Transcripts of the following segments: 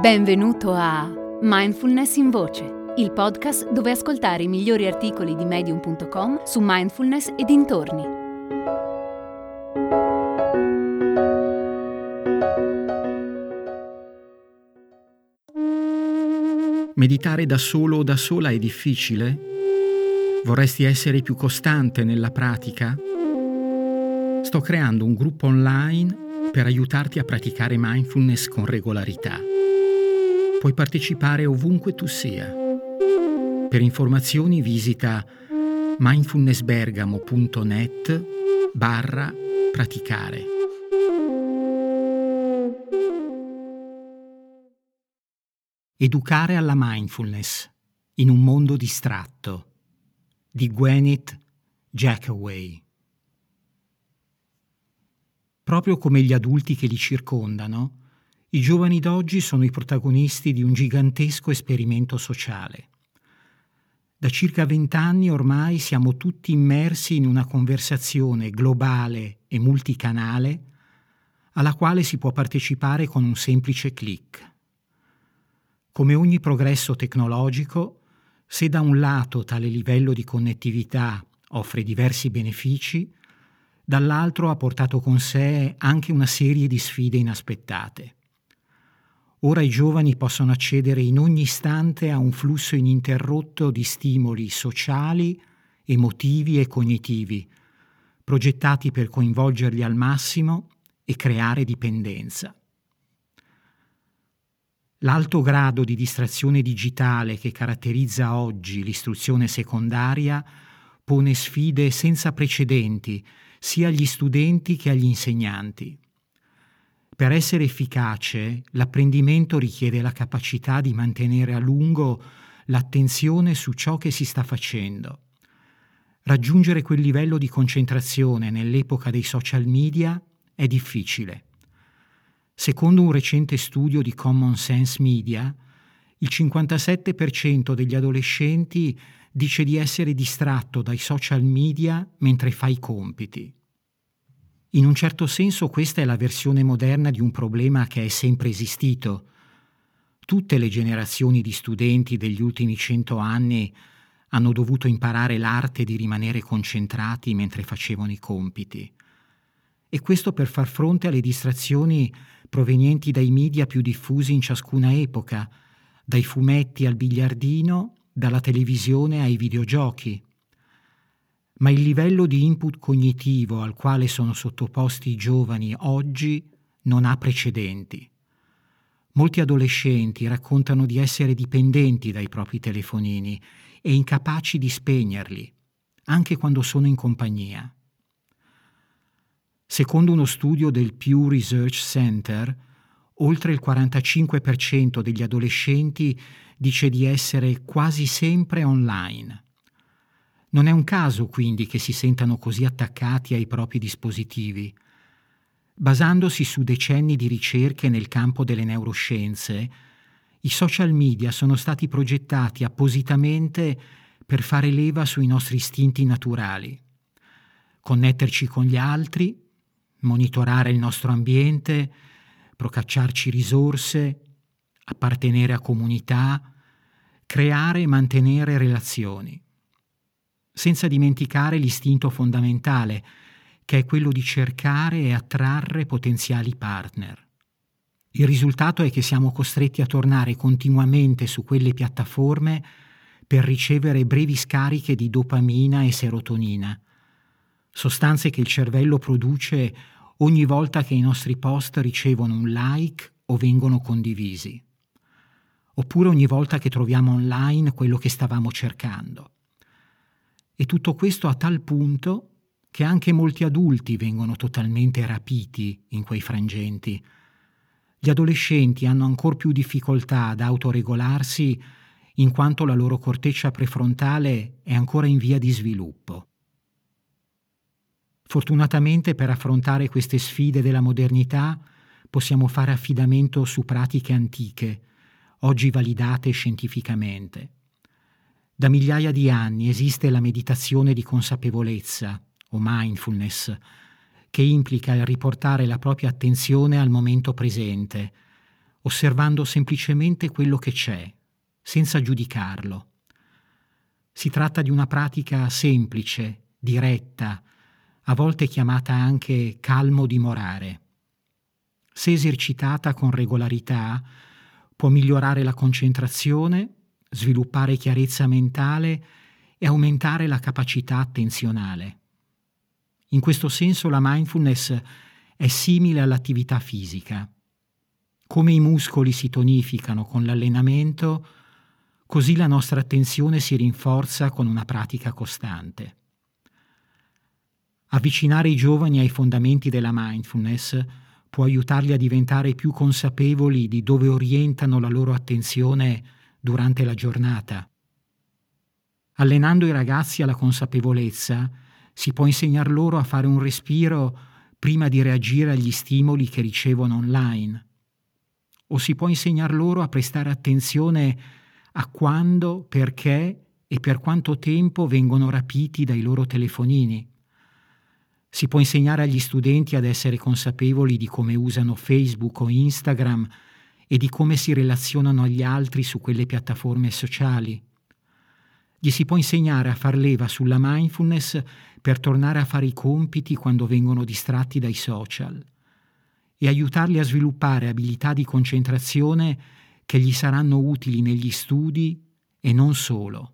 Benvenuto a Mindfulness in Voce, il podcast dove ascoltare i migliori articoli di medium.com su mindfulness e dintorni. Meditare da solo o da sola è difficile? Vorresti essere più costante nella pratica? Sto creando un gruppo online per aiutarti a praticare mindfulness con regolarità. Puoi partecipare ovunque tu sia. Per informazioni visita mindfulnessbergamo.net barra praticare. Educare alla mindfulness in un mondo distratto di Gwyneth Jackaway. Proprio come gli adulti che li circondano, i giovani d'oggi sono i protagonisti di un gigantesco esperimento sociale. Da circa vent'anni ormai siamo tutti immersi in una conversazione globale e multicanale alla quale si può partecipare con un semplice clic. Come ogni progresso tecnologico, se da un lato tale livello di connettività offre diversi benefici, dall'altro ha portato con sé anche una serie di sfide inaspettate. Ora i giovani possono accedere in ogni istante a un flusso ininterrotto di stimoli sociali, emotivi e cognitivi, progettati per coinvolgerli al massimo e creare dipendenza. L'alto grado di distrazione digitale che caratterizza oggi l'istruzione secondaria pone sfide senza precedenti sia agli studenti che agli insegnanti. Per essere efficace, l'apprendimento richiede la capacità di mantenere a lungo l'attenzione su ciò che si sta facendo. Raggiungere quel livello di concentrazione nell'epoca dei social media è difficile. Secondo un recente studio di Common Sense Media, il 57% degli adolescenti dice di essere distratto dai social media mentre fa i compiti. In un certo senso questa è la versione moderna di un problema che è sempre esistito. Tutte le generazioni di studenti degli ultimi cento anni hanno dovuto imparare l'arte di rimanere concentrati mentre facevano i compiti. E questo per far fronte alle distrazioni provenienti dai media più diffusi in ciascuna epoca, dai fumetti al biliardino, dalla televisione ai videogiochi ma il livello di input cognitivo al quale sono sottoposti i giovani oggi non ha precedenti. Molti adolescenti raccontano di essere dipendenti dai propri telefonini e incapaci di spegnerli, anche quando sono in compagnia. Secondo uno studio del Pew Research Center, oltre il 45% degli adolescenti dice di essere quasi sempre online non è un caso quindi che si sentano così attaccati ai propri dispositivi. Basandosi su decenni di ricerche nel campo delle neuroscienze, i social media sono stati progettati appositamente per fare leva sui nostri istinti naturali, connetterci con gli altri, monitorare il nostro ambiente, procacciarci risorse, appartenere a comunità, creare e mantenere relazioni senza dimenticare l'istinto fondamentale, che è quello di cercare e attrarre potenziali partner. Il risultato è che siamo costretti a tornare continuamente su quelle piattaforme per ricevere brevi scariche di dopamina e serotonina, sostanze che il cervello produce ogni volta che i nostri post ricevono un like o vengono condivisi, oppure ogni volta che troviamo online quello che stavamo cercando. E tutto questo a tal punto che anche molti adulti vengono totalmente rapiti in quei frangenti. Gli adolescenti hanno ancor più difficoltà ad autoregolarsi in quanto la loro corteccia prefrontale è ancora in via di sviluppo. Fortunatamente per affrontare queste sfide della modernità possiamo fare affidamento su pratiche antiche, oggi validate scientificamente. Da migliaia di anni esiste la meditazione di consapevolezza o mindfulness, che implica il riportare la propria attenzione al momento presente, osservando semplicemente quello che c'è, senza giudicarlo. Si tratta di una pratica semplice, diretta, a volte chiamata anche calmo dimorare. Se esercitata con regolarità, può migliorare la concentrazione, sviluppare chiarezza mentale e aumentare la capacità attenzionale. In questo senso la mindfulness è simile all'attività fisica. Come i muscoli si tonificano con l'allenamento, così la nostra attenzione si rinforza con una pratica costante. Avvicinare i giovani ai fondamenti della mindfulness può aiutarli a diventare più consapevoli di dove orientano la loro attenzione durante la giornata. Allenando i ragazzi alla consapevolezza, si può insegnar loro a fare un respiro prima di reagire agli stimoli che ricevono online. O si può insegnar loro a prestare attenzione a quando, perché e per quanto tempo vengono rapiti dai loro telefonini. Si può insegnare agli studenti ad essere consapevoli di come usano Facebook o Instagram e di come si relazionano agli altri su quelle piattaforme sociali. Gli si può insegnare a far leva sulla mindfulness per tornare a fare i compiti quando vengono distratti dai social e aiutarli a sviluppare abilità di concentrazione che gli saranno utili negli studi e non solo.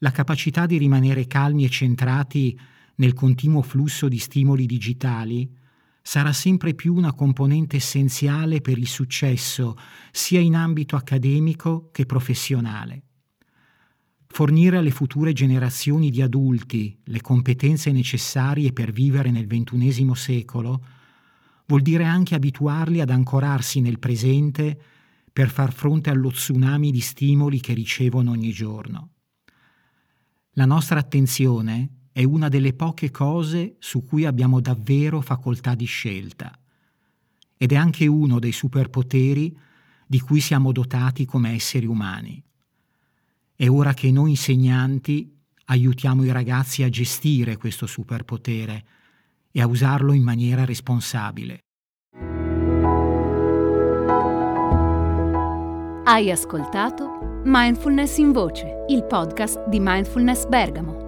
La capacità di rimanere calmi e centrati nel continuo flusso di stimoli digitali, sarà sempre più una componente essenziale per il successo sia in ambito accademico che professionale. Fornire alle future generazioni di adulti le competenze necessarie per vivere nel XXI secolo vuol dire anche abituarli ad ancorarsi nel presente per far fronte allo tsunami di stimoli che ricevono ogni giorno. La nostra attenzione è una delle poche cose su cui abbiamo davvero facoltà di scelta ed è anche uno dei superpoteri di cui siamo dotati come esseri umani. È ora che noi insegnanti aiutiamo i ragazzi a gestire questo superpotere e a usarlo in maniera responsabile. Hai ascoltato Mindfulness in Voce, il podcast di Mindfulness Bergamo